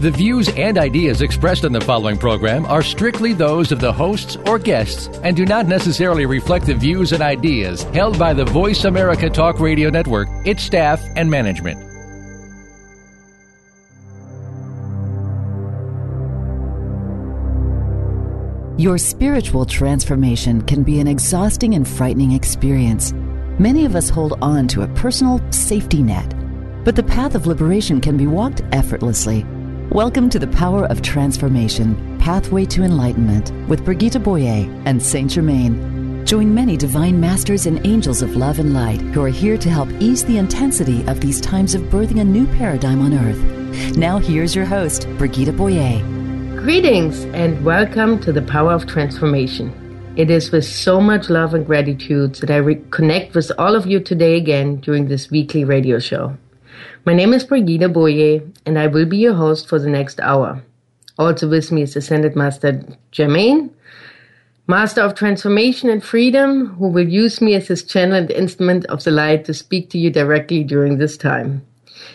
The views and ideas expressed on the following program are strictly those of the hosts or guests and do not necessarily reflect the views and ideas held by the Voice America Talk Radio Network, its staff, and management. Your spiritual transformation can be an exhausting and frightening experience. Many of us hold on to a personal safety net, but the path of liberation can be walked effortlessly. Welcome to the Power of Transformation Pathway to Enlightenment with Brigitte Boyer and Saint Germain. Join many divine masters and angels of love and light who are here to help ease the intensity of these times of birthing a new paradigm on earth. Now, here's your host, Brigitte Boyer. Greetings and welcome to the Power of Transformation. It is with so much love and gratitude that I reconnect with all of you today again during this weekly radio show. My name is Brigitte Boyer and I will be your host for the next hour. Also with me is Ascended Master Germain, Master of Transformation and Freedom, who will use me as his channel and instrument of the light to speak to you directly during this time.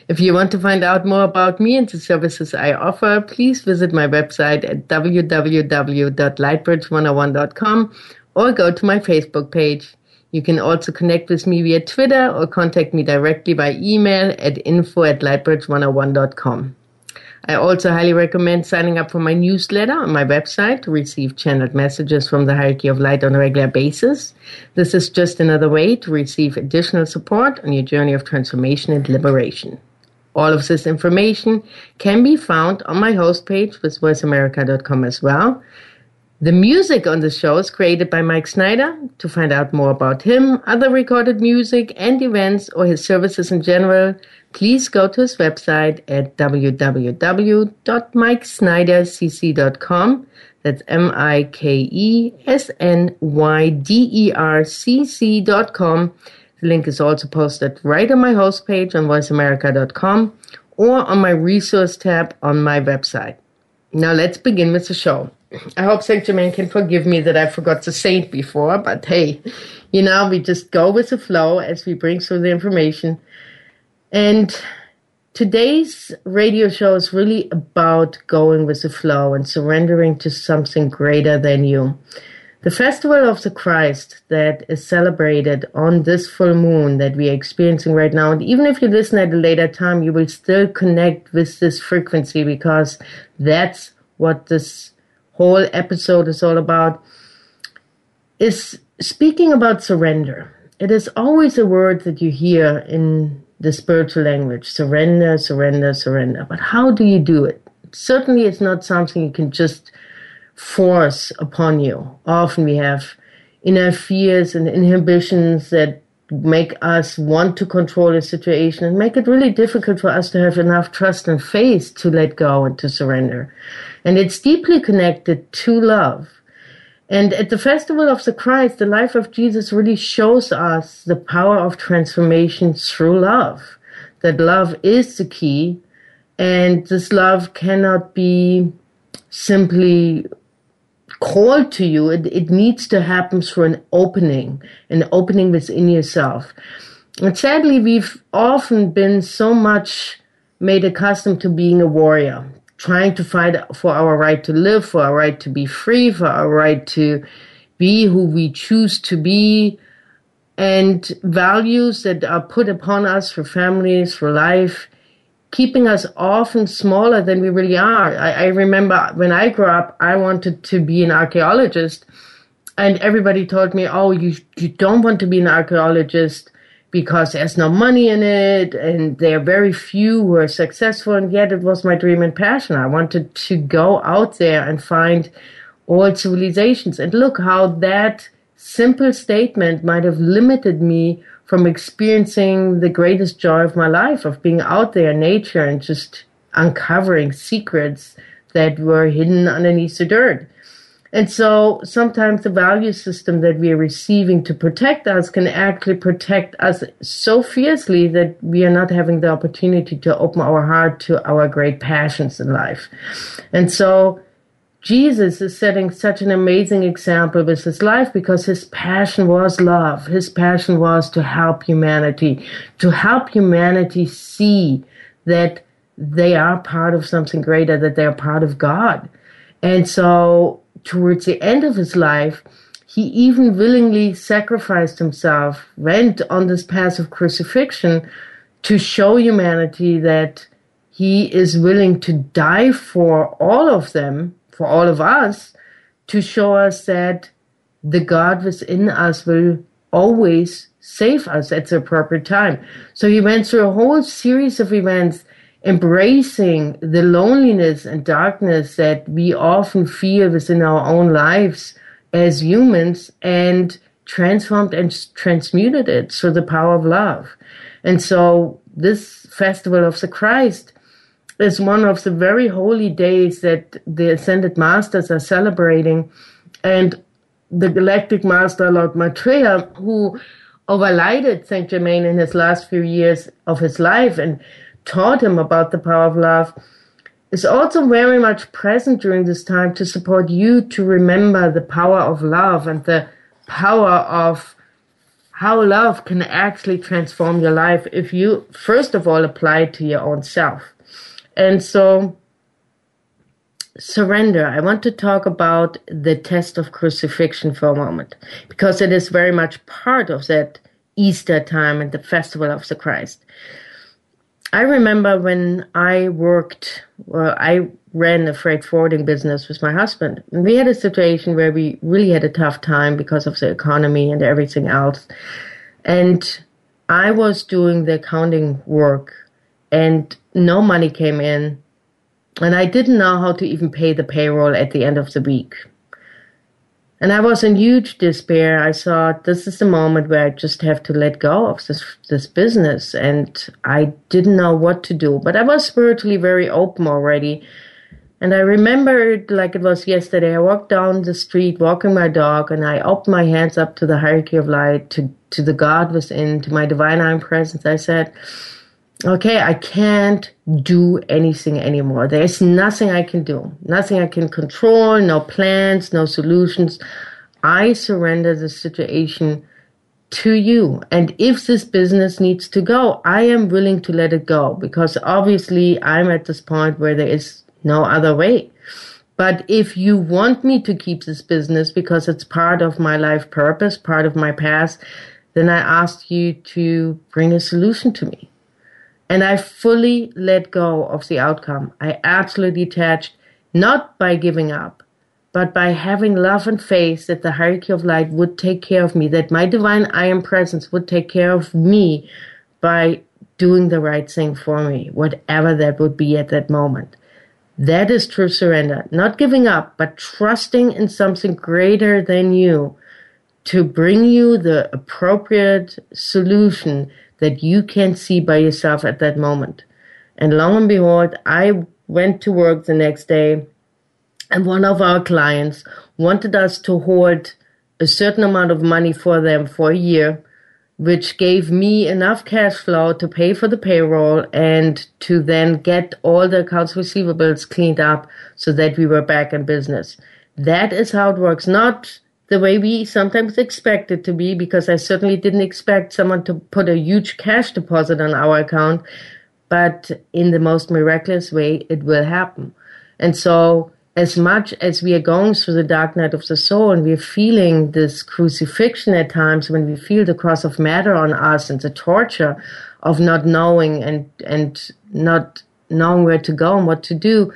If you want to find out more about me and the services I offer, please visit my website at www.lightbridge101.com or go to my Facebook page. You can also connect with me via Twitter or contact me directly by email at info at lightbridge101.com. I also highly recommend signing up for my newsletter on my website to receive channeled messages from the Hierarchy of Light on a regular basis. This is just another way to receive additional support on your journey of transformation and liberation. All of this information can be found on my host page with voiceamerica.com as well. The music on the show is created by Mike Snyder. To find out more about him, other recorded music and events, or his services in general, please go to his website at www.mikesnydercc.com. That's M I K E S N Y D E R C C dot com. The link is also posted right on my host page on voiceamerica.com or on my resource tab on my website. Now let's begin with the show. I hope Saint Germain can forgive me that I forgot the saint before, but hey, you know, we just go with the flow as we bring through the information. And today's radio show is really about going with the flow and surrendering to something greater than you. The Festival of the Christ that is celebrated on this full moon that we are experiencing right now, and even if you listen at a later time, you will still connect with this frequency because that's what this whole episode is all about, is speaking about surrender. It is always a word that you hear in the spiritual language surrender, surrender, surrender. But how do you do it? Certainly, it's not something you can just force upon you. Often we have inner fears and inhibitions that make us want to control a situation and make it really difficult for us to have enough trust and faith to let go and to surrender. And it's deeply connected to love. And at the Festival of the Christ, the life of Jesus really shows us the power of transformation through love. That love is the key, and this love cannot be simply called to you. It, it needs to happen through an opening, an opening within yourself. And sadly, we've often been so much made accustomed to being a warrior, trying to fight for our right to live, for our right to be free, for our right to be who we choose to be, and values that are put upon us for families, for life, keeping us often smaller than we really are. I, I remember when I grew up, I wanted to be an archaeologist, and everybody told me, "Oh, you you don't want to be an archaeologist." because there's no money in it and there are very few who are successful and yet it was my dream and passion i wanted to go out there and find all civilizations and look how that simple statement might have limited me from experiencing the greatest joy of my life of being out there in nature and just uncovering secrets that were hidden underneath the dirt And so sometimes the value system that we are receiving to protect us can actually protect us so fiercely that we are not having the opportunity to open our heart to our great passions in life. And so Jesus is setting such an amazing example with his life because his passion was love. His passion was to help humanity, to help humanity see that they are part of something greater, that they are part of God. And so towards the end of his life, he even willingly sacrificed himself, went on this path of crucifixion to show humanity that he is willing to die for all of them, for all of us, to show us that the God within us will always save us at the appropriate time. So he went through a whole series of events embracing the loneliness and darkness that we often feel within our own lives as humans and transformed and transmuted it through the power of love. And so this festival of the Christ is one of the very holy days that the Ascended Masters are celebrating. And the Galactic Master Lord Maitreya, who overlighted Saint Germain in his last few years of his life and taught him about the power of love is also very much present during this time to support you to remember the power of love and the power of how love can actually transform your life if you first of all apply it to your own self. And so surrender. I want to talk about the test of crucifixion for a moment because it is very much part of that Easter time and the festival of the Christ. I remember when I worked, well, I ran a freight forwarding business with my husband. And we had a situation where we really had a tough time because of the economy and everything else. And I was doing the accounting work and no money came in. And I didn't know how to even pay the payroll at the end of the week. And I was in huge despair. I thought this is the moment where I just have to let go of this this business, and I didn't know what to do. But I was spiritually very open already, and I remembered like it was yesterday. I walked down the street, walking my dog, and I opened my hands up to the hierarchy of light, to to the God within, to my divine I presence. I said, okay, I can't do anything anymore. There's nothing I can do, nothing I can control, no plans, no solutions. I surrender the situation to you. And if this business needs to go, I am willing to let it go because obviously I'm at this point where there is no other way. But if you want me to keep this business because it's part of my life purpose, part of my past, then I ask you to bring a solution to me. And I fully let go of the outcome. I absolutely detached, not by giving up, but by having love and faith that the hierarchy of light would take care of me, that my divine I am presence would take care of me by doing the right thing for me, whatever that would be at that moment. That is true surrender. Not giving up, but trusting in something greater than you to bring you the appropriate solution that you can't see by yourself at that moment. And long and behold, I went to work the next day, and one of our clients wanted us to hoard a certain amount of money for them for a year, which gave me enough cash flow to pay for the payroll and to then get all the accounts receivables cleaned up so that we were back in business. That is how it works. Not the way we sometimes expect it to be, because I certainly didn't expect someone to put a huge cash deposit on our account, but in the most miraculous way, it will happen. And so, as much as we are going through the dark night of the soul and we're feeling this crucifixion at times, when we feel the cross of matter on us and the torture of not knowing and, and not knowing where to go and what to do,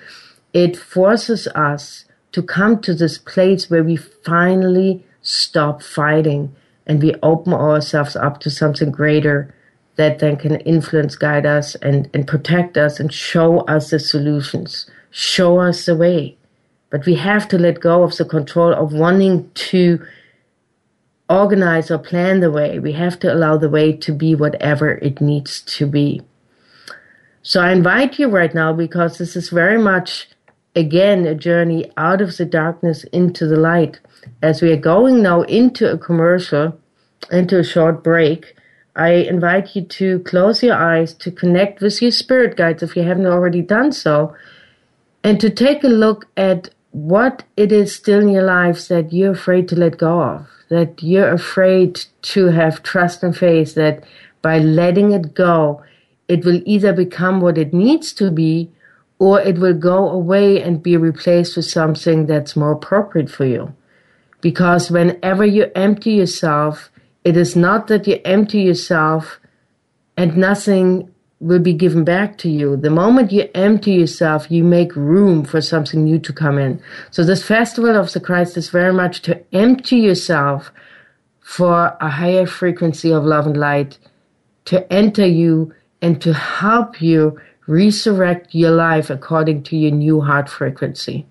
it forces us to come to this place where we finally stop fighting and we open ourselves up to something greater that then can influence, guide us, and, and protect us and show us the solutions, show us the way. But we have to let go of the control of wanting to organize or plan the way. We have to allow the way to be whatever it needs to be. So I invite you right now because this is very much again a journey out of the darkness into the light. As we are going now into a commercial, into a short break, I invite you to close your eyes, to connect with your spirit guides if you haven't already done so, and to take a look at what it is still in your lives that you're afraid to let go of, that you're afraid to have trust and faith that by letting it go, it will either become what it needs to be or it will go away and be replaced with something that's more appropriate for you. Because whenever you empty yourself, it is not that you empty yourself and nothing will be given back to you. The moment you empty yourself, you make room for something new to come in. So this festival of the Christ is very much to empty yourself for a higher frequency of love and light to enter you and to help you resurrect your life according to your new heart frequency.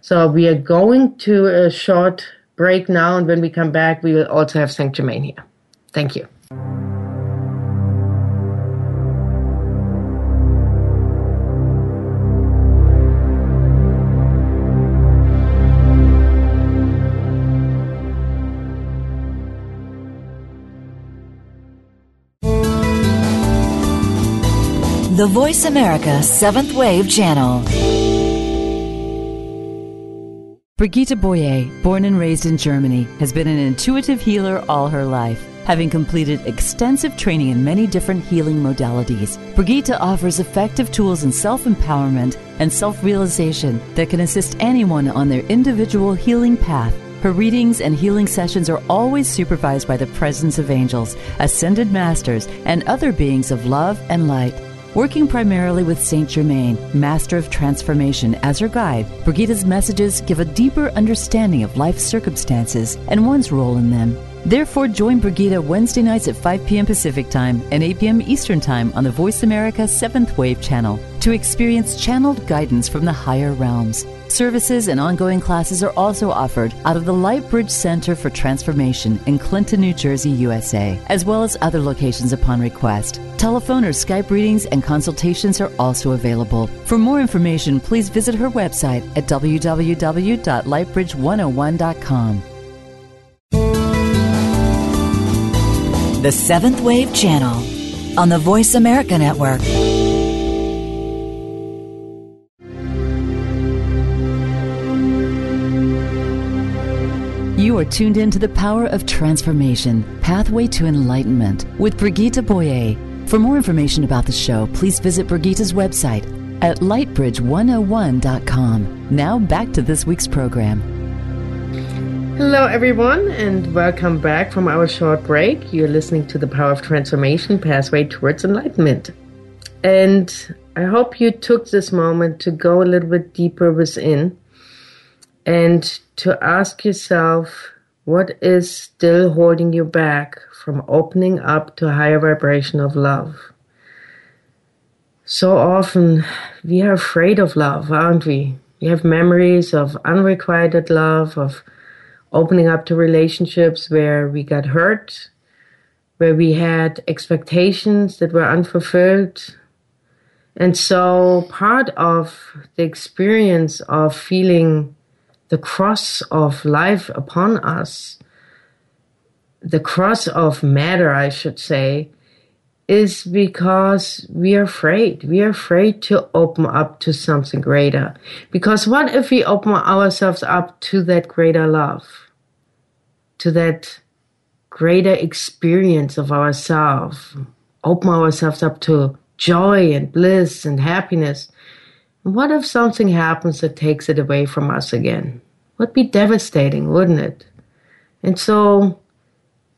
So we are going to a short break now, and when we come back, we will also have here. Thank you. The Voice America Seventh Wave Channel. Brigitte Boyer, born and raised in Germany, has been an intuitive healer all her life. Having completed extensive training in many different healing modalities, Brigitte offers effective tools in self empowerment and self realization that can assist anyone on their individual healing path. Her readings and healing sessions are always supervised by the presence of angels, ascended masters, and other beings of love and light. Working primarily with Saint Germain, Master of Transformation, as her guide, Brigitte's messages give a deeper understanding of life's circumstances and one's role in them. Therefore, join Brigida Wednesday nights at 5 p.m. Pacific Time and 8 p.m. Eastern Time on the Voice America 7th Wave channel to experience channeled guidance from the higher realms. Services and ongoing classes are also offered out of the Lightbridge Center for Transformation in Clinton, New Jersey, USA, as well as other locations upon request. Telephone or Skype readings and consultations are also available. For more information, please visit her website at www.lightbridge101.com. The Seventh Wave Channel on the Voice America Network. You are tuned in to the power of transformation, pathway to enlightenment with Brigitte Boyer. For more information about the show, please visit Brigitte's website at lightbridge101.com. Now back to this week's program. Hello, everyone, and welcome back from our short break. You're listening to The Power of Transformation Pathway Towards Enlightenment. And I hope you took this moment to go a little bit deeper within and to ask yourself what is still holding you back from opening up to a higher vibration of love. So often we are afraid of love, aren't we? We have memories of unrequited love, of opening up to relationships where we got hurt, where we had expectations that were unfulfilled. And so part of the experience of feeling the cross of life upon us, the cross of matter, I should say, is because we are afraid. We are afraid to open up to something greater. Because what if we open ourselves up to that greater love? to that greater experience of ourselves, open ourselves up to joy and bliss and happiness. What if something happens that takes it away from us again? Would be devastating, wouldn't it? And so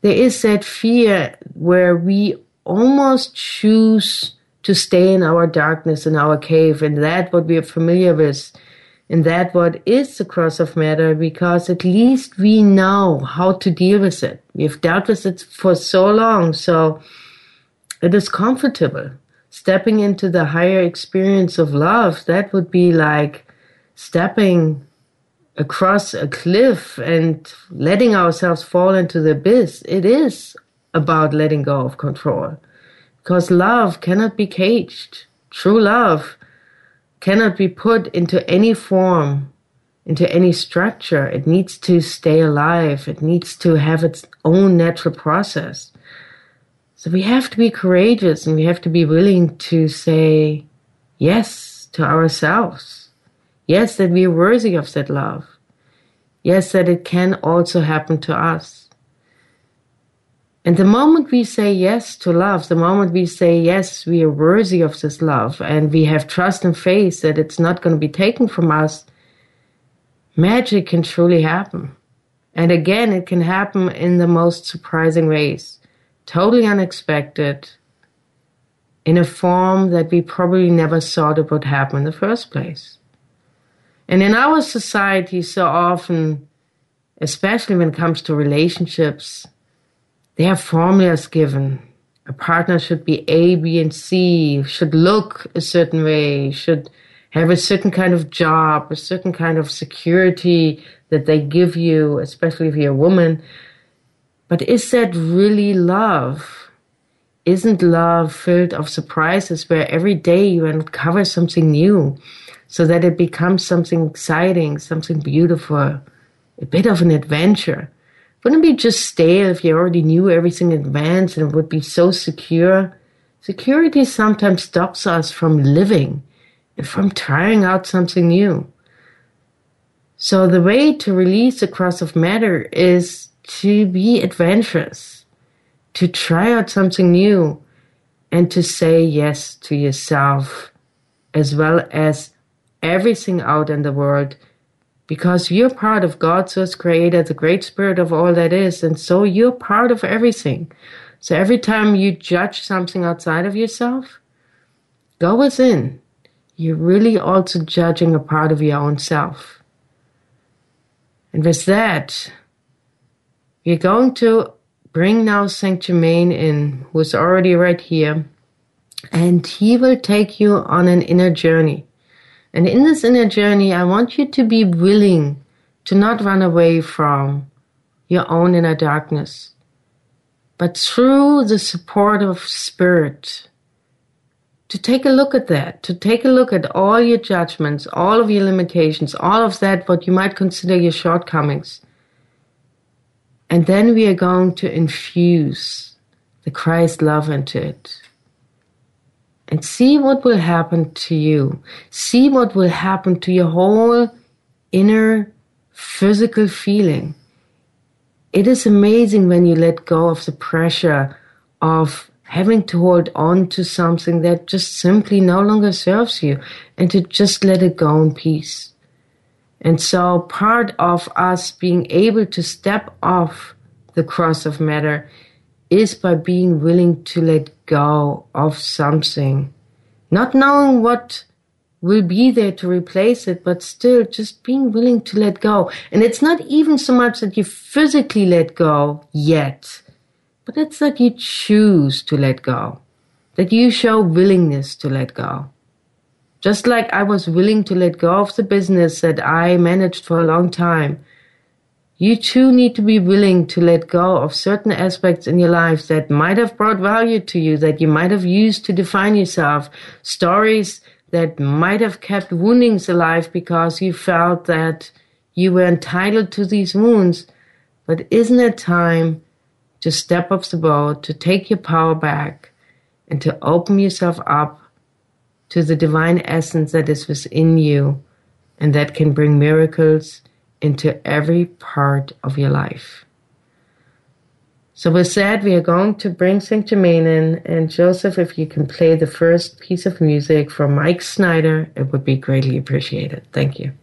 there is that fear where we almost choose to stay in our darkness, in our cave, and that what we are familiar with and that what is the cross of matter because at least we know how to deal with it. We've dealt with it for so long, so it is comfortable. Stepping into the higher experience of love, that would be like stepping across a cliff and letting ourselves fall into the abyss. It is about letting go of control because love cannot be caged. True love cannot be put into any form, into any structure. It needs to stay alive. It needs to have its own natural process. So we have to be courageous and we have to be willing to say yes to ourselves. Yes, that we are worthy of that love. Yes, that it can also happen to us. And the moment we say yes to love, the moment we say yes, we are worthy of this love and we have trust and faith that it's not going to be taken from us, magic can truly happen. And again, it can happen in the most surprising ways, totally unexpected, in a form that we probably never thought it would happen in the first place. And in our society, so often, especially when it comes to relationships, there are formulas given. A partner should be A, B, and C, should look a certain way, should have a certain kind of job, a certain kind of security that they give you, especially if you're a woman. But is that really love? Isn't love filled of surprises where every day you uncover something new? so that it becomes something exciting, something beautiful, a bit of an adventure. Wouldn't it be just stale if you already knew everything in advance and it would be so secure? Security sometimes stops us from living and from trying out something new. So the way to release the cross of matter is to be adventurous, to try out something new, and to say yes to yourself, as well as everything out in the world because you're part of God's first creator, the great spirit of all that is, and so you're part of everything. So every time you judge something outside of yourself, go within. You're really also judging a part of your own self. And with that, we're going to bring now Saint Germain in, who's already right here, and he will take you on an inner journey. And in this inner journey, I want you to be willing to not run away from your own inner darkness, but through the support of spirit, to take a look at that, to take a look at all your judgments, all of your limitations, all of that, what you might consider your shortcomings. And then we are going to infuse the Christ love into it and see what will happen to you. See what will happen to your whole inner physical feeling. It is amazing when you let go of the pressure of having to hold on to something that just simply no longer serves you and to just let it go in peace. And so part of us being able to step off the cross of matter is by being willing to let go of something, not knowing what will be there to replace it, but still just being willing to let go. And it's not even so much that you physically let go yet, but it's that you choose to let go, that you show willingness to let go. Just like I was willing to let go of the business that I managed for a long time you too need to be willing to let go of certain aspects in your life that might have brought value to you, that you might have used to define yourself, stories that might have kept woundings alive because you felt that you were entitled to these wounds. But isn't it time to step off the boat, to take your power back, and to open yourself up to the divine essence that is within you and that can bring miracles into every part of your life. So with that, we are going to bring. Germain in. And Joseph, if you can play the first piece of music from Mike Snyder, it would be greatly appreciated. Thank you.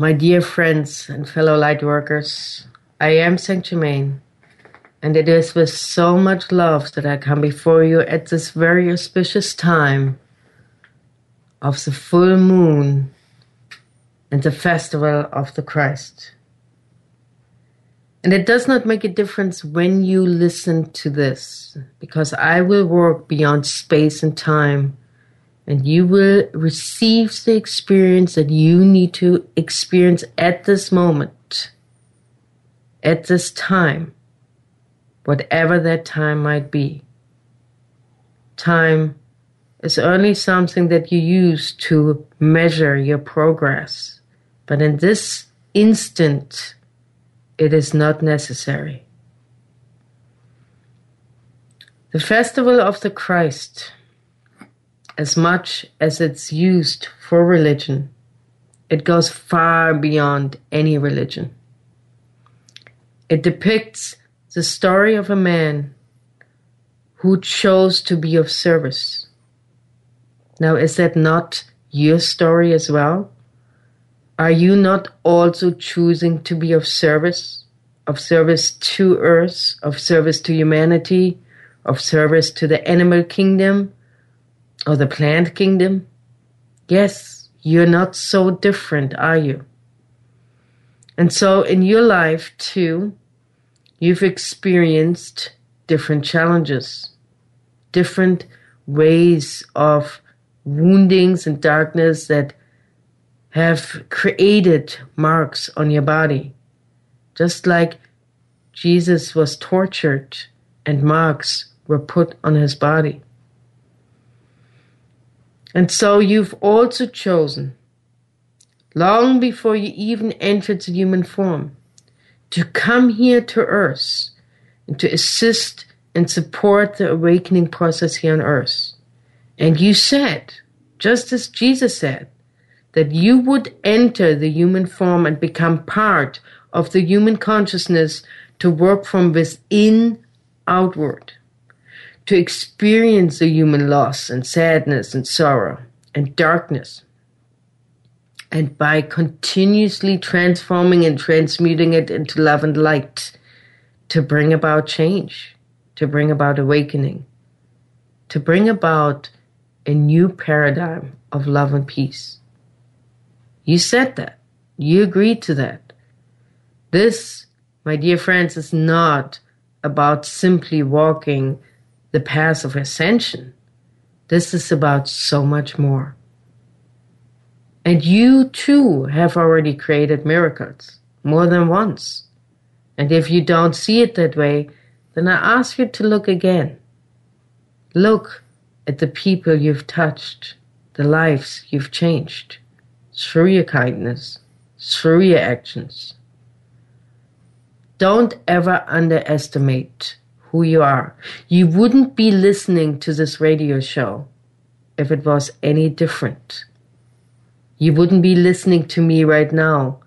My dear friends and fellow light workers. I am Saint Germain, and it is with so much love that I come before you at this very auspicious time of the full moon and the festival of the Christ. And it does not make a difference when you listen to this, because I will work beyond space and time, and you will receive the experience that you need to experience at this moment, at this time, whatever that time might be. Time is only something that you use to measure your progress, but in this instant, it is not necessary. The festival of the Christ, as much as it's used for religion, it goes far beyond any religion. It depicts the story of a man who chose to be of service. Now, is that not your story as well? Are you not also choosing to be of service? Of service to earth, of service to humanity, of service to the animal kingdom or the plant kingdom? Yes, you're not so different, are you? And so in your life too, you've experienced different challenges, different ways of woundings and darkness that have created marks on your body. Just like Jesus was tortured and marks were put on his body. And so you've also chosen, long before you even entered the human form, to come here to earth and to assist and support the awakening process here on earth. And you said, just as Jesus said, that you would enter the human form and become part of the human consciousness to work from within outward, to experience the human loss and sadness and sorrow and darkness. And by continuously transforming and transmuting it into love and light, to bring about change, to bring about awakening, to bring about a new paradigm of love and peace. You said that. You agreed to that. This, my dear friends, is not about simply walking the path of ascension. This is about so much more. And you too have already created miracles, more than once. And if you don't see it that way, then I ask you to look again. Look at the people you've touched, the lives you've changed through your kindness, through your actions. Don't ever underestimate who you are. You wouldn't be listening to this radio show if it was any different. You wouldn't be listening to me right now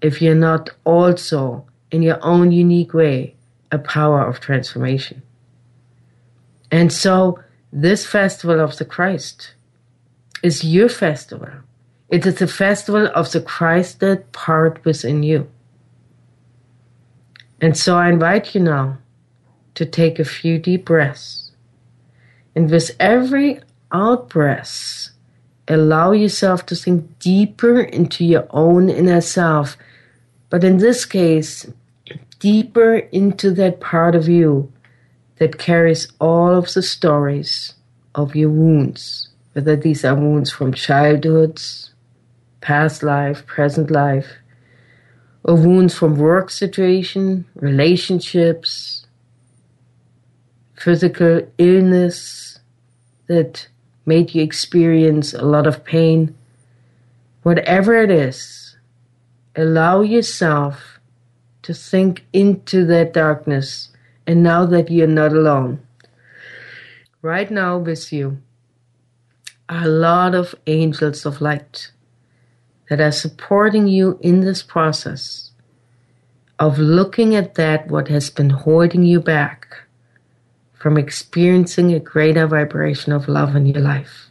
if you're not also, in your own unique way, a power of transformation. And so, this festival of the Christ is your festival. It is a festival of the Christed part within you. And so I invite you now to take a few deep breaths. And with every out breath, allow yourself to sink deeper into your own inner self. But in this case, deeper into that part of you that carries all of the stories of your wounds, whether these are wounds from childhoods, past life, present life, or wounds from work situation, relationships, physical illness that made you experience a lot of pain. Whatever it is, allow yourself to sink into that darkness and now that you're not alone. Right now with you are a lot of angels of light that are supporting you in this process of looking at that what has been holding you back from experiencing a greater vibration of love in your life.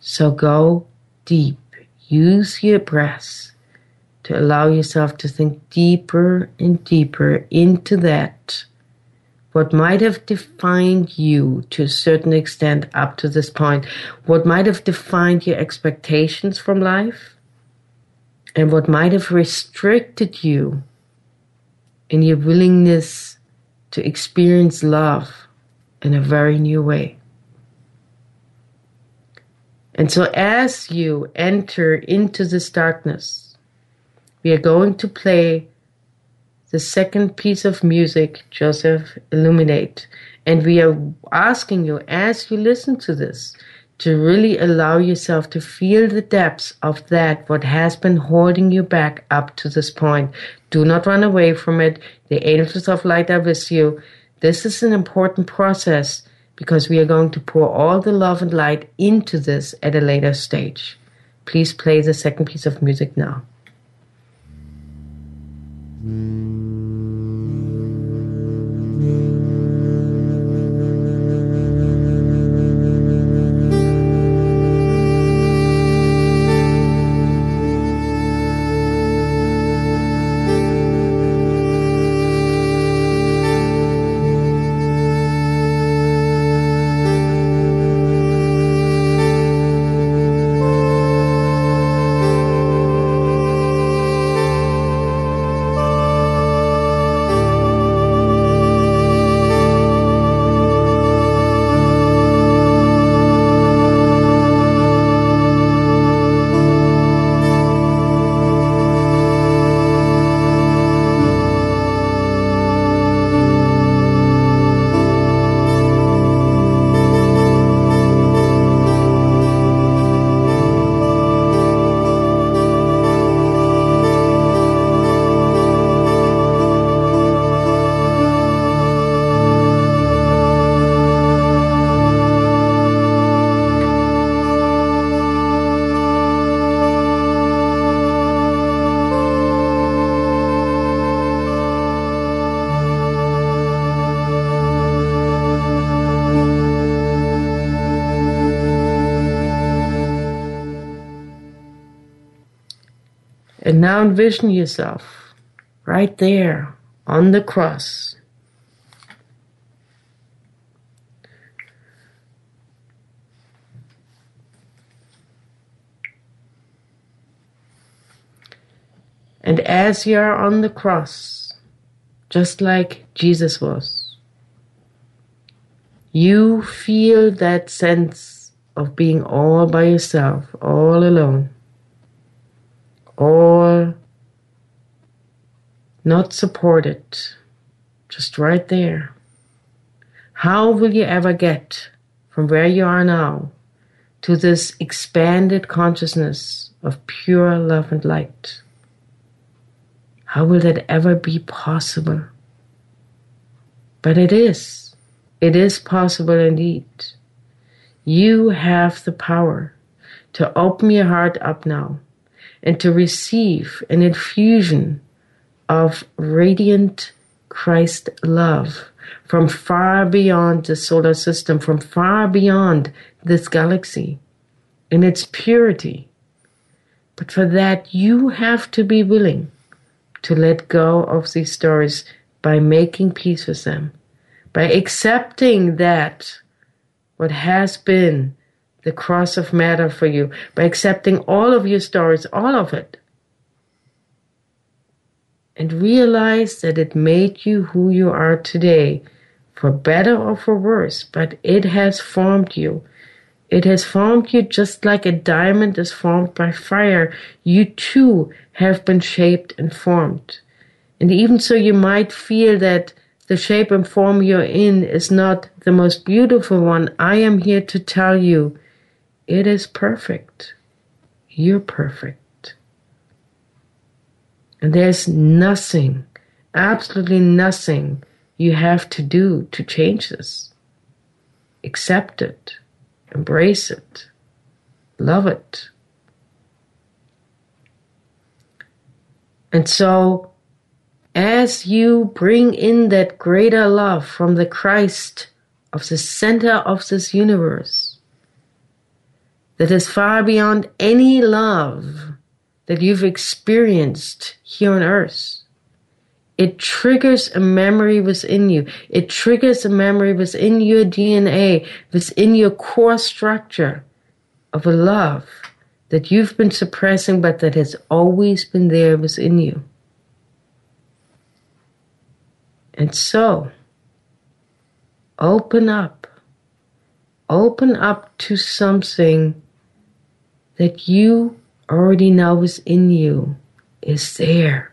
So go deep. use your breath to allow yourself to think deeper and deeper into that. What might have defined you to a certain extent up to this point, what might have defined your expectations from life, and what might have restricted you in your willingness to experience love in a very new way. And so, as you enter into this darkness, we are going to play the second piece of music, Joseph Illuminate. And we are asking you, as you listen to this, to really allow yourself to feel the depths of that, what has been holding you back up to this point. Do not run away from it. The angels of light are with you. This is an important process because we are going to pour all the love and light into this at a later stage. Please play the second piece of music now. Mm. And now envision yourself right there on the cross. And as you are on the cross, just like Jesus was, you feel that sense of being all by yourself, all alone or not supported, just right there. How will you ever get from where you are now to this expanded consciousness of pure love and light? How will that ever be possible? But it is. It is possible indeed. You have the power to open your heart up now and to receive an infusion of radiant Christ love from far beyond the solar system, from far beyond this galaxy in its purity. But for that, you have to be willing to let go of these stories by making peace with them, by accepting that what has been the cross of matter for you by accepting all of your stories, all of it. And realize that it made you who you are today, for better or for worse, but it has formed you. It has formed you just like a diamond is formed by fire. You too have been shaped and formed. And even so, you might feel that the shape and form you're in is not the most beautiful one. I am here to tell you it is perfect. You're perfect. And there's nothing, absolutely nothing you have to do to change this. Accept it, embrace it, love it. And so, as you bring in that greater love from the Christ of the center of this universe, that is far beyond any love that you've experienced here on earth. It triggers a memory within you. It triggers a memory within your DNA, within your core structure of a love that you've been suppressing, but that has always been there within you. And so, open up. Open up to something that you already know is in you, is there.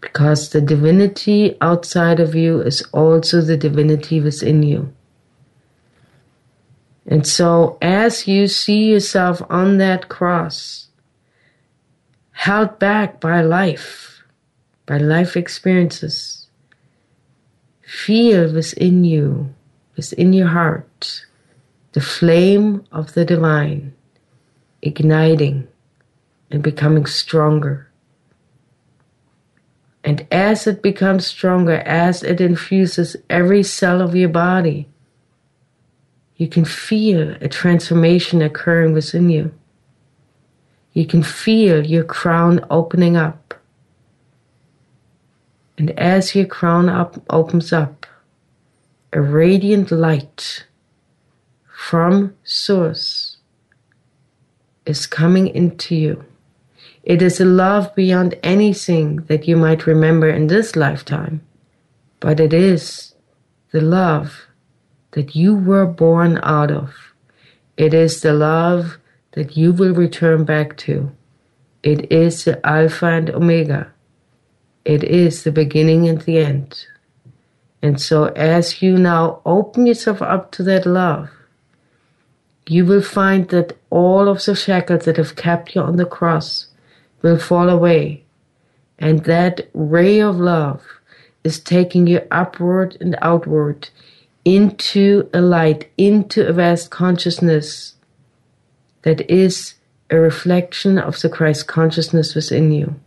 Because the divinity outside of you is also the divinity within you. And so, as you see yourself on that cross, held back by life, by life experiences, feel within you, within your heart, the flame of the divine igniting and becoming stronger. And as it becomes stronger, as it infuses every cell of your body, you can feel a transformation occurring within you. You can feel your crown opening up. And as your crown up opens up, a radiant light from source is coming into you. It is a love beyond anything that you might remember in this lifetime, but it is the love that you were born out of. It is the love that you will return back to. It is the Alpha and Omega. It is the beginning and the end. And so, as you now open yourself up to that love, you will find that all of the shackles that have kept you on the cross will fall away. And that ray of love is taking you upward and outward into a light, into a vast consciousness that is a reflection of the Christ consciousness within you.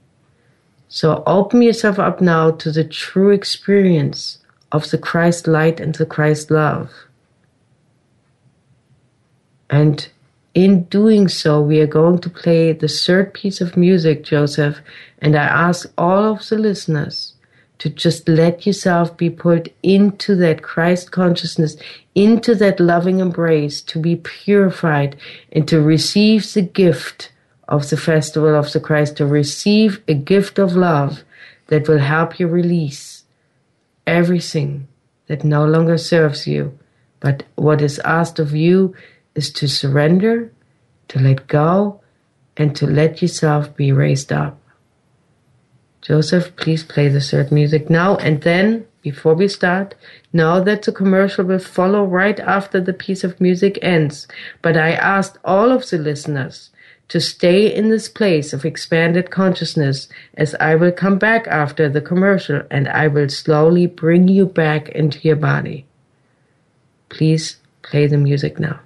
So open yourself up now to the true experience of the Christ light and the Christ love. And in doing so, we are going to play the third piece of music, Joseph, and I ask all of the listeners to just let yourself be pulled into that Christ consciousness, into that loving embrace, to be purified and to receive the gift of the festival of the Christ, to receive a gift of love that will help you release everything that no longer serves you. But what is asked of you is to surrender, to let go, and to let yourself be raised up. Joseph, please play the third music now. And then, before we start, know that the commercial will follow right after the piece of music ends. But I asked all of the listeners to stay in this place of expanded consciousness as I will come back after the commercial and I will slowly bring you back into your body. Please play the music now.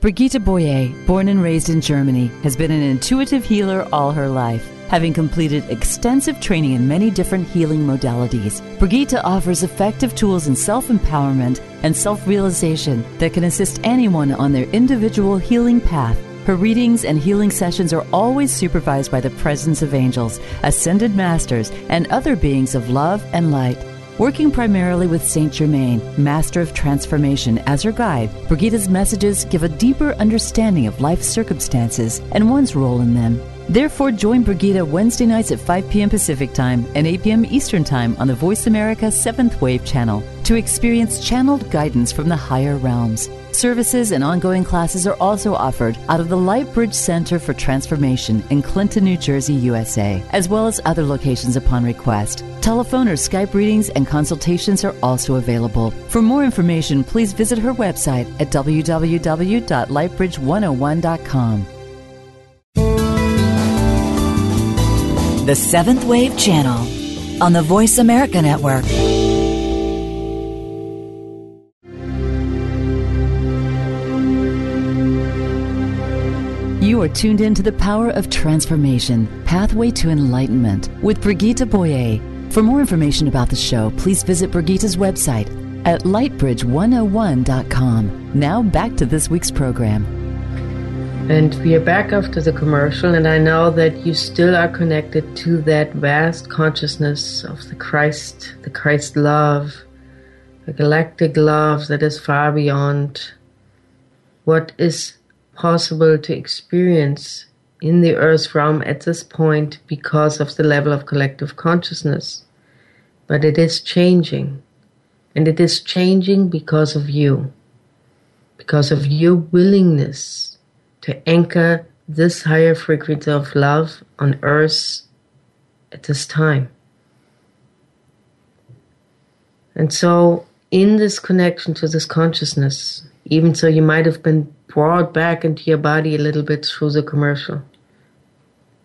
Brigitte Boyer, born and raised in Germany, has been an intuitive healer all her life. Having completed extensive training in many different healing modalities, Brigitte offers effective tools in self empowerment and self realization that can assist anyone on their individual healing path. Her readings and healing sessions are always supervised by the presence of angels, ascended masters, and other beings of love and light. Working primarily with Saint Germain, Master of Transformation, as her guide, Brigitte's messages give a deeper understanding of life's circumstances and one's role in them. Therefore, join Brigitte Wednesday nights at 5 p.m. Pacific Time and 8 p.m. Eastern Time on the Voice America 7th Wave channel to experience channeled guidance from the higher realms. Services and ongoing classes are also offered out of the Lightbridge Center for Transformation in Clinton, New Jersey, USA, as well as other locations upon request. Telephone or Skype readings and consultations are also available. For more information, please visit her website at www.lightbridge101.com. The Seventh Wave Channel on the Voice America Network. You are tuned in to the power of transformation, Pathway to Enlightenment with Brigitte Boyer. For more information about the show, please visit Brigitte's website at lightbridge101.com. Now back to this week's program. And we are back after the commercial, and I know that you still are connected to that vast consciousness of the Christ, the Christ love, the galactic love that is far beyond what is possible to experience in the Earth realm at this point because of the level of collective consciousness. But it is changing. And it is changing because of you, because of your willingness to anchor this higher frequency of love on earth at this time. And so, in this connection to this consciousness, even so, you might have been brought back into your body a little bit through the commercial.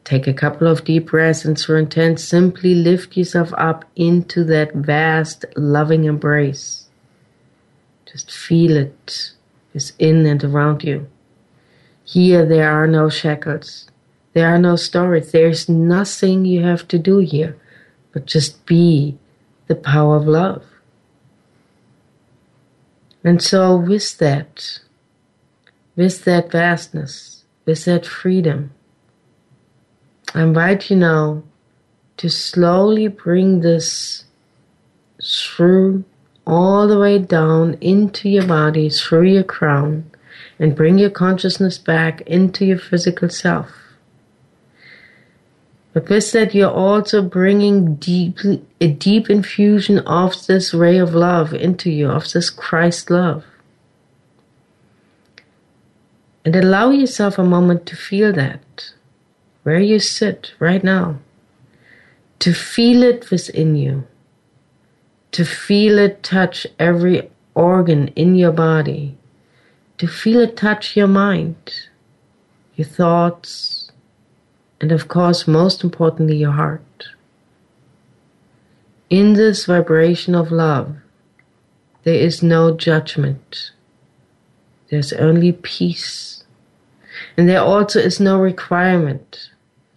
Take a couple of deep breaths and through intent, simply lift yourself up into that vast, loving embrace. Just feel it, it is in and around you. Here there are no shackles. There are no stories. There's nothing you have to do here, but just be the power of love. And so, with that, with that vastness, with that freedom, I invite you now to slowly bring this through all the way down into your body, through your crown, and bring your consciousness back into your physical self. But with that, you're also bringing deep, a deep infusion of this ray of love into you, of this Christ love. And allow yourself a moment to feel that, where you sit right now, to feel it within you, to feel it touch every organ in your body, to feel it touch your mind, your thoughts, and of course, most importantly, your heart. In this vibration of love, there is no judgment. There's only peace. And there also is no requirement.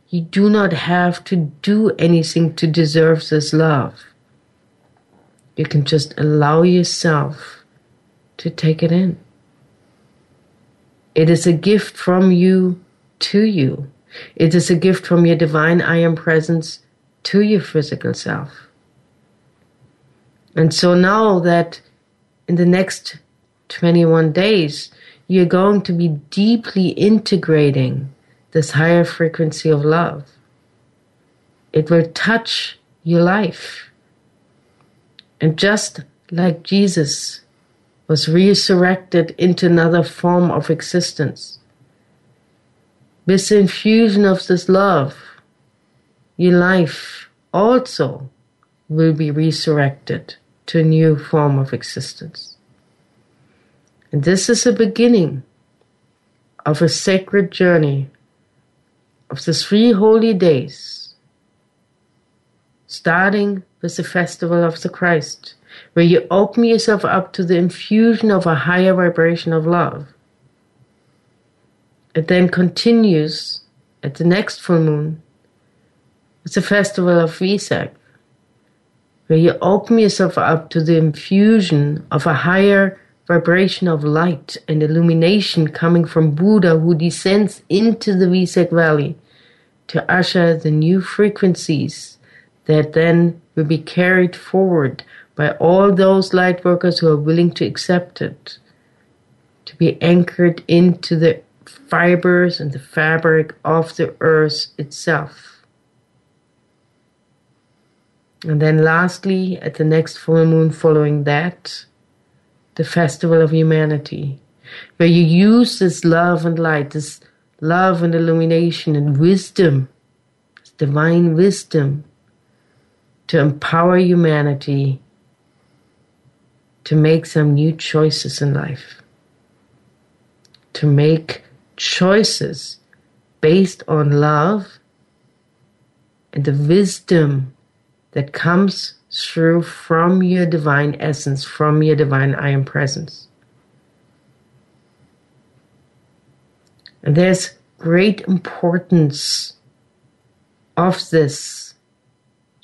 You do not have to do anything to deserve this love. You can just allow yourself to take it in. It is a gift from you to you. It is a gift from your divine I am presence to your physical self. And so now that in the next 21 days, you're going to be deeply integrating this higher frequency of love. It will touch your life. And just like Jesus was resurrected into another form of existence. With the infusion of this love, your life also will be resurrected to a new form of existence. And this is the beginning of a sacred journey of the three holy days, starting with the festival of the Christ, where you open yourself up to the infusion of a higher vibration of love. it then continues at the next full moon. It's a festival of Vesak, where you open yourself up to the infusion of a higher vibration of light and illumination coming from Buddha who descends into the Vesak Valley to usher the new frequencies that then will be carried forward by all those light workers who are willing to accept it, to be anchored into the fibers and the fabric of the earth itself. And then, lastly, at the next full moon following that, the festival of humanity, where you use this love and light, this love and illumination and wisdom, this divine wisdom, to empower humanity to make some new choices in life, to make choices based on love and the wisdom that comes through from your divine essence, from your divine I am presence. And there's great importance of this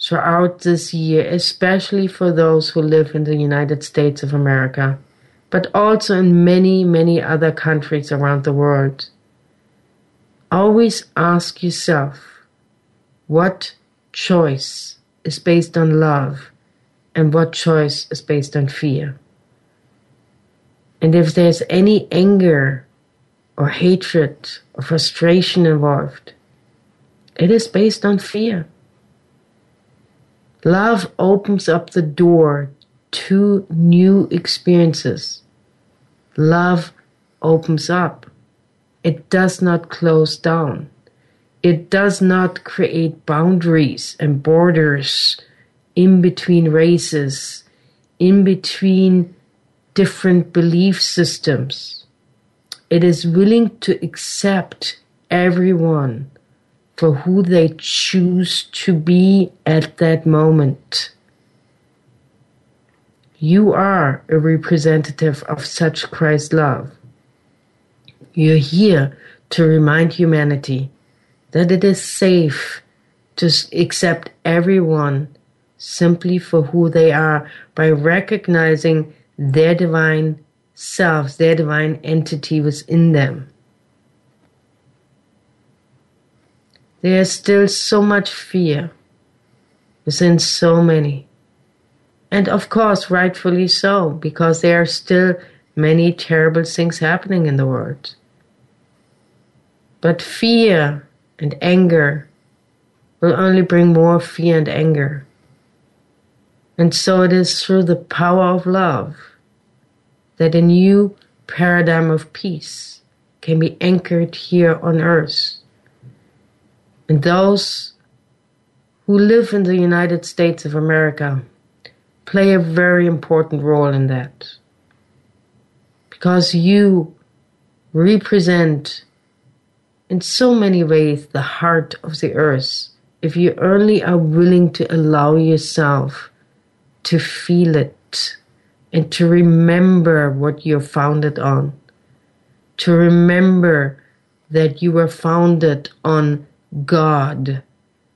throughout this year, especially for those who live in the United States of America, but also in many, many other countries around the world. Always ask yourself what choice is based on love and what choice is based on fear. And if there's any anger or hatred or frustration involved, it is based on fear. Love opens up the door to new experiences. Love opens up. It does not close down. It does not create boundaries and borders in between races, in between different belief systems. It is willing to accept everyone for who they choose to be at that moment. You are a representative of such Christ love. You're here to remind humanity that it is safe to accept everyone simply for who they are by recognizing their divine selves, their divine entity within them. There's still so much fear within so many. And of course, rightfully so, because there are still many terrible things happening in the world. But fear and anger will only bring more fear and anger. And so it is through the power of love that a new paradigm of peace can be anchored here on earth and those who live in the United States of America play a very important role in that. Because you represent in so many ways the heart of the earth if you only are willing to allow yourself to feel it and to remember what you're founded on, to remember that you were founded on God,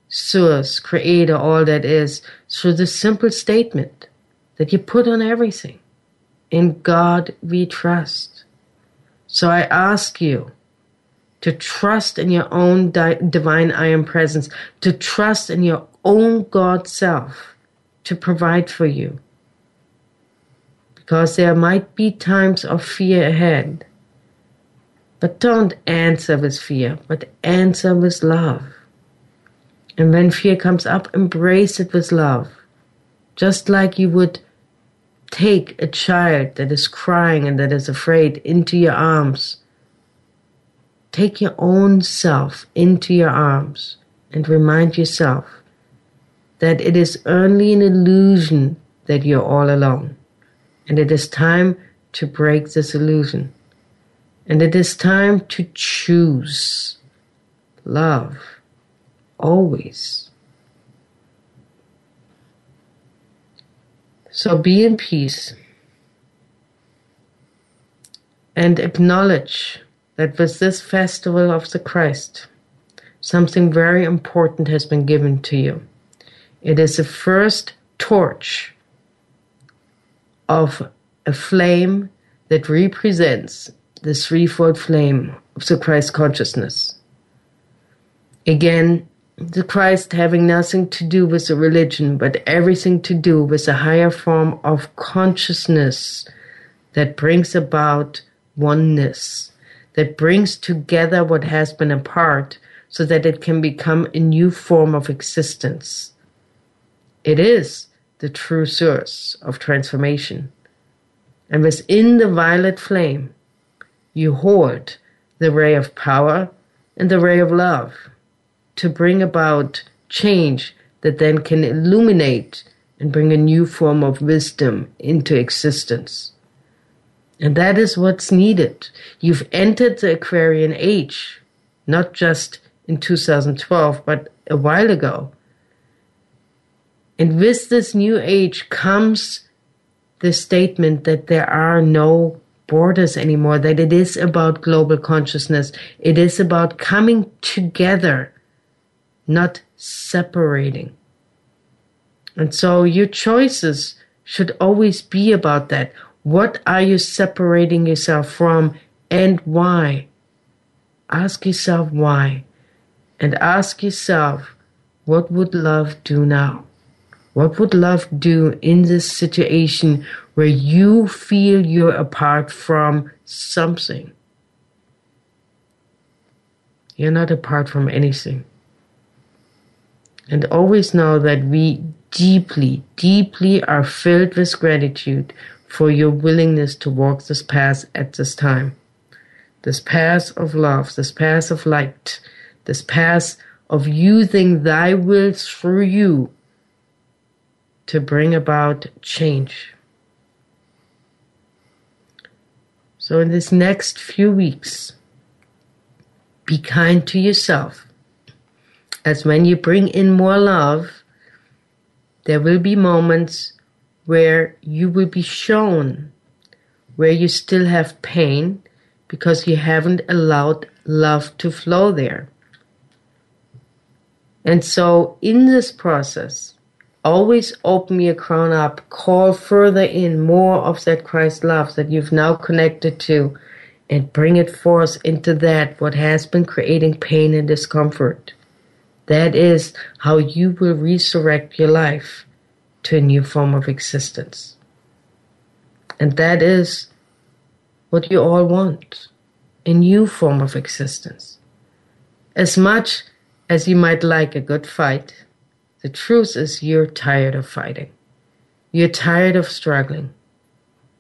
source, creator, all that is, through the simple statement that you put on everything. In God we trust. So I ask you to trust in your own di- divine I am presence, to trust in your own God self to provide for you. Because there might be times of fear ahead. But don't answer with fear, but answer with love. And when fear comes up, embrace it with love. Just like you would take a child that is crying and that is afraid into your arms. Take your own self into your arms and remind yourself that it is only an illusion that you're all alone. And it is time to break this illusion. And it is time to choose love always. So be in peace and acknowledge that with this festival of the Christ, something very important has been given to you. It is the first torch of a flame that represents the threefold flame of the Christ consciousness. Again, the Christ having nothing to do with the religion, but everything to do with a higher form of consciousness that brings about oneness, that brings together what has been apart so that it can become a new form of existence. It is the true source of transformation. And within the violet flame, you hoard the ray of power and the ray of love to bring about change that then can illuminate and bring a new form of wisdom into existence. And that is what's needed. You've entered the Aquarian age, not just in 2012, but a while ago. And with this new age comes the statement that there are no borders anymore, that it is about global consciousness. It is about coming together, not separating. And so your choices should always be about that. What are you separating yourself from and why? Ask yourself why. And ask yourself, what would love do now? What would love do in this situation where you feel you're apart from something? You're not apart from anything. And always know that we deeply, deeply are filled with gratitude for your willingness to walk this path at this time. This path of love, this path of light, this path of using thy will through you to bring about change. So, in this next few weeks, be kind to yourself. As when you bring in more love, there will be moments where you will be shown where you still have pain because you haven't allowed love to flow there. And so, in this process, always open your crown up, call further in more of that Christ love that you've now connected to, and bring it forth into that what has been creating pain and discomfort. That is how you will resurrect your life to a new form of existence. And that is what you all want a new form of existence. As much as you might like a good fight, the truth is, you're tired of fighting. You're tired of struggling.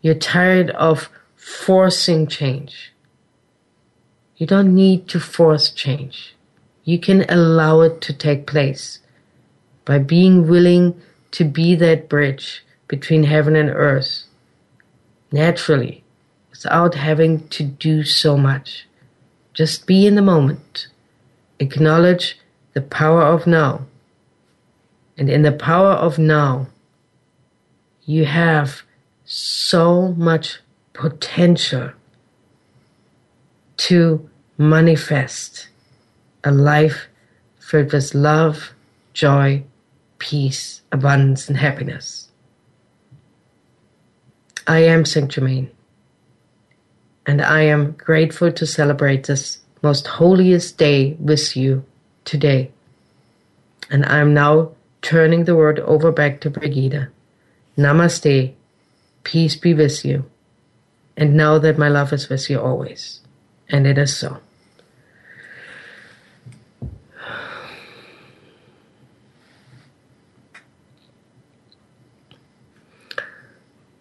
You're tired of forcing change. You don't need to force change. You can allow it to take place by being willing to be that bridge between heaven and earth naturally without having to do so much. Just be in the moment. Acknowledge the power of now and in the power of now, you have so much potential to manifest a life filled with love, joy, peace, abundance, and happiness. I am Saint Germain, and I am grateful to celebrate this most holiest day with you today. And I am now turning the word over back to Brigitte. Namaste. Peace be with you. And know that my love is with you always. And it is so.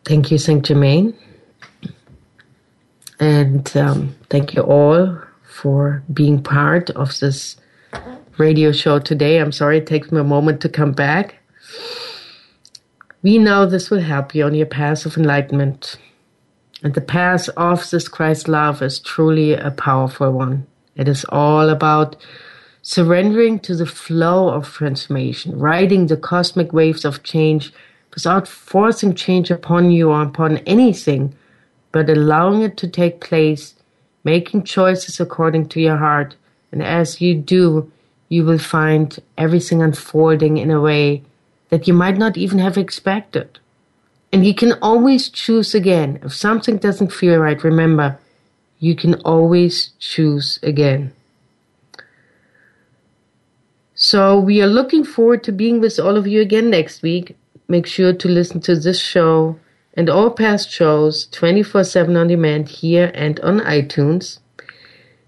Thank you, Saint Germain. And um, thank you all for being part of this radio show today. I'm sorry it takes me a moment to come back. We know this will help you on your path of enlightenment. And the path of this Christ love is truly a powerful one. It is all about surrendering to the flow of transformation, riding the cosmic waves of change without forcing change upon you or upon anything, but allowing it to take place making choices according to your heart. And as you do, you will find everything unfolding in a way that you might not even have expected. And you can always choose again. If something doesn't feel right, remember, you can always choose again. So we are looking forward to being with all of you again next week. Make sure to listen to this show and all past shows 24 7 on demand here and on iTunes.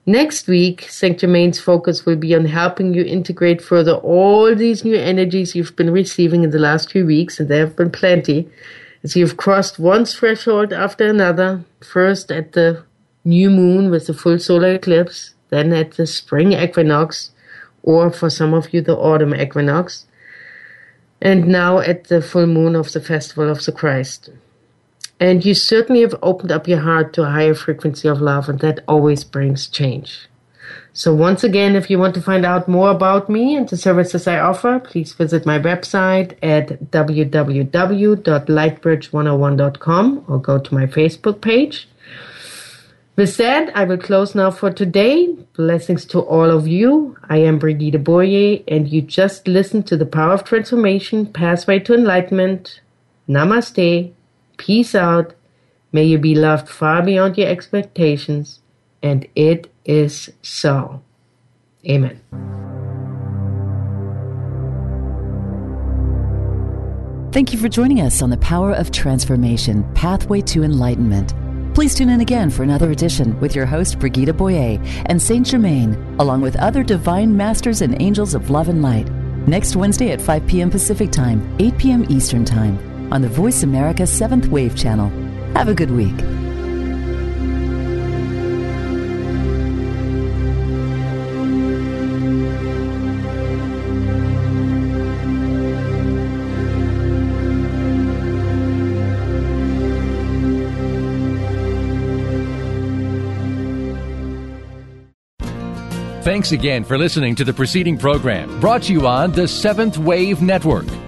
Next week, St. Germain's focus will be on helping you integrate further all these new energies you've been receiving in the last few weeks, and there have been plenty, as you've crossed one threshold after another, first at the new moon with the full solar eclipse, then at the spring equinox, or for some of you, the autumn equinox, and now at the full moon of the festival of the Christ. And you certainly have opened up your heart to a higher frequency of love, and that always brings change. So, once again, if you want to find out more about me and the services I offer, please visit my website at www.lightbridge101.com or go to my Facebook page. With that, I will close now for today. Blessings to all of you. I am Brigitte Boyer, and you just listened to the Power of Transformation Pathway to Enlightenment. Namaste. Peace out. May you be loved far beyond your expectations. And it is so. Amen. Thank you for joining us on the Power of Transformation Pathway to Enlightenment. Please tune in again for another edition with your host, Brigitte Boyer and Saint Germain, along with other divine masters and angels of love and light. Next Wednesday at 5 p.m. Pacific Time, 8 p.m. Eastern Time, on the Voice America 7th Wave Channel. Have a good week. Thanks again for listening to the preceding program brought to you on the Seventh Wave Network.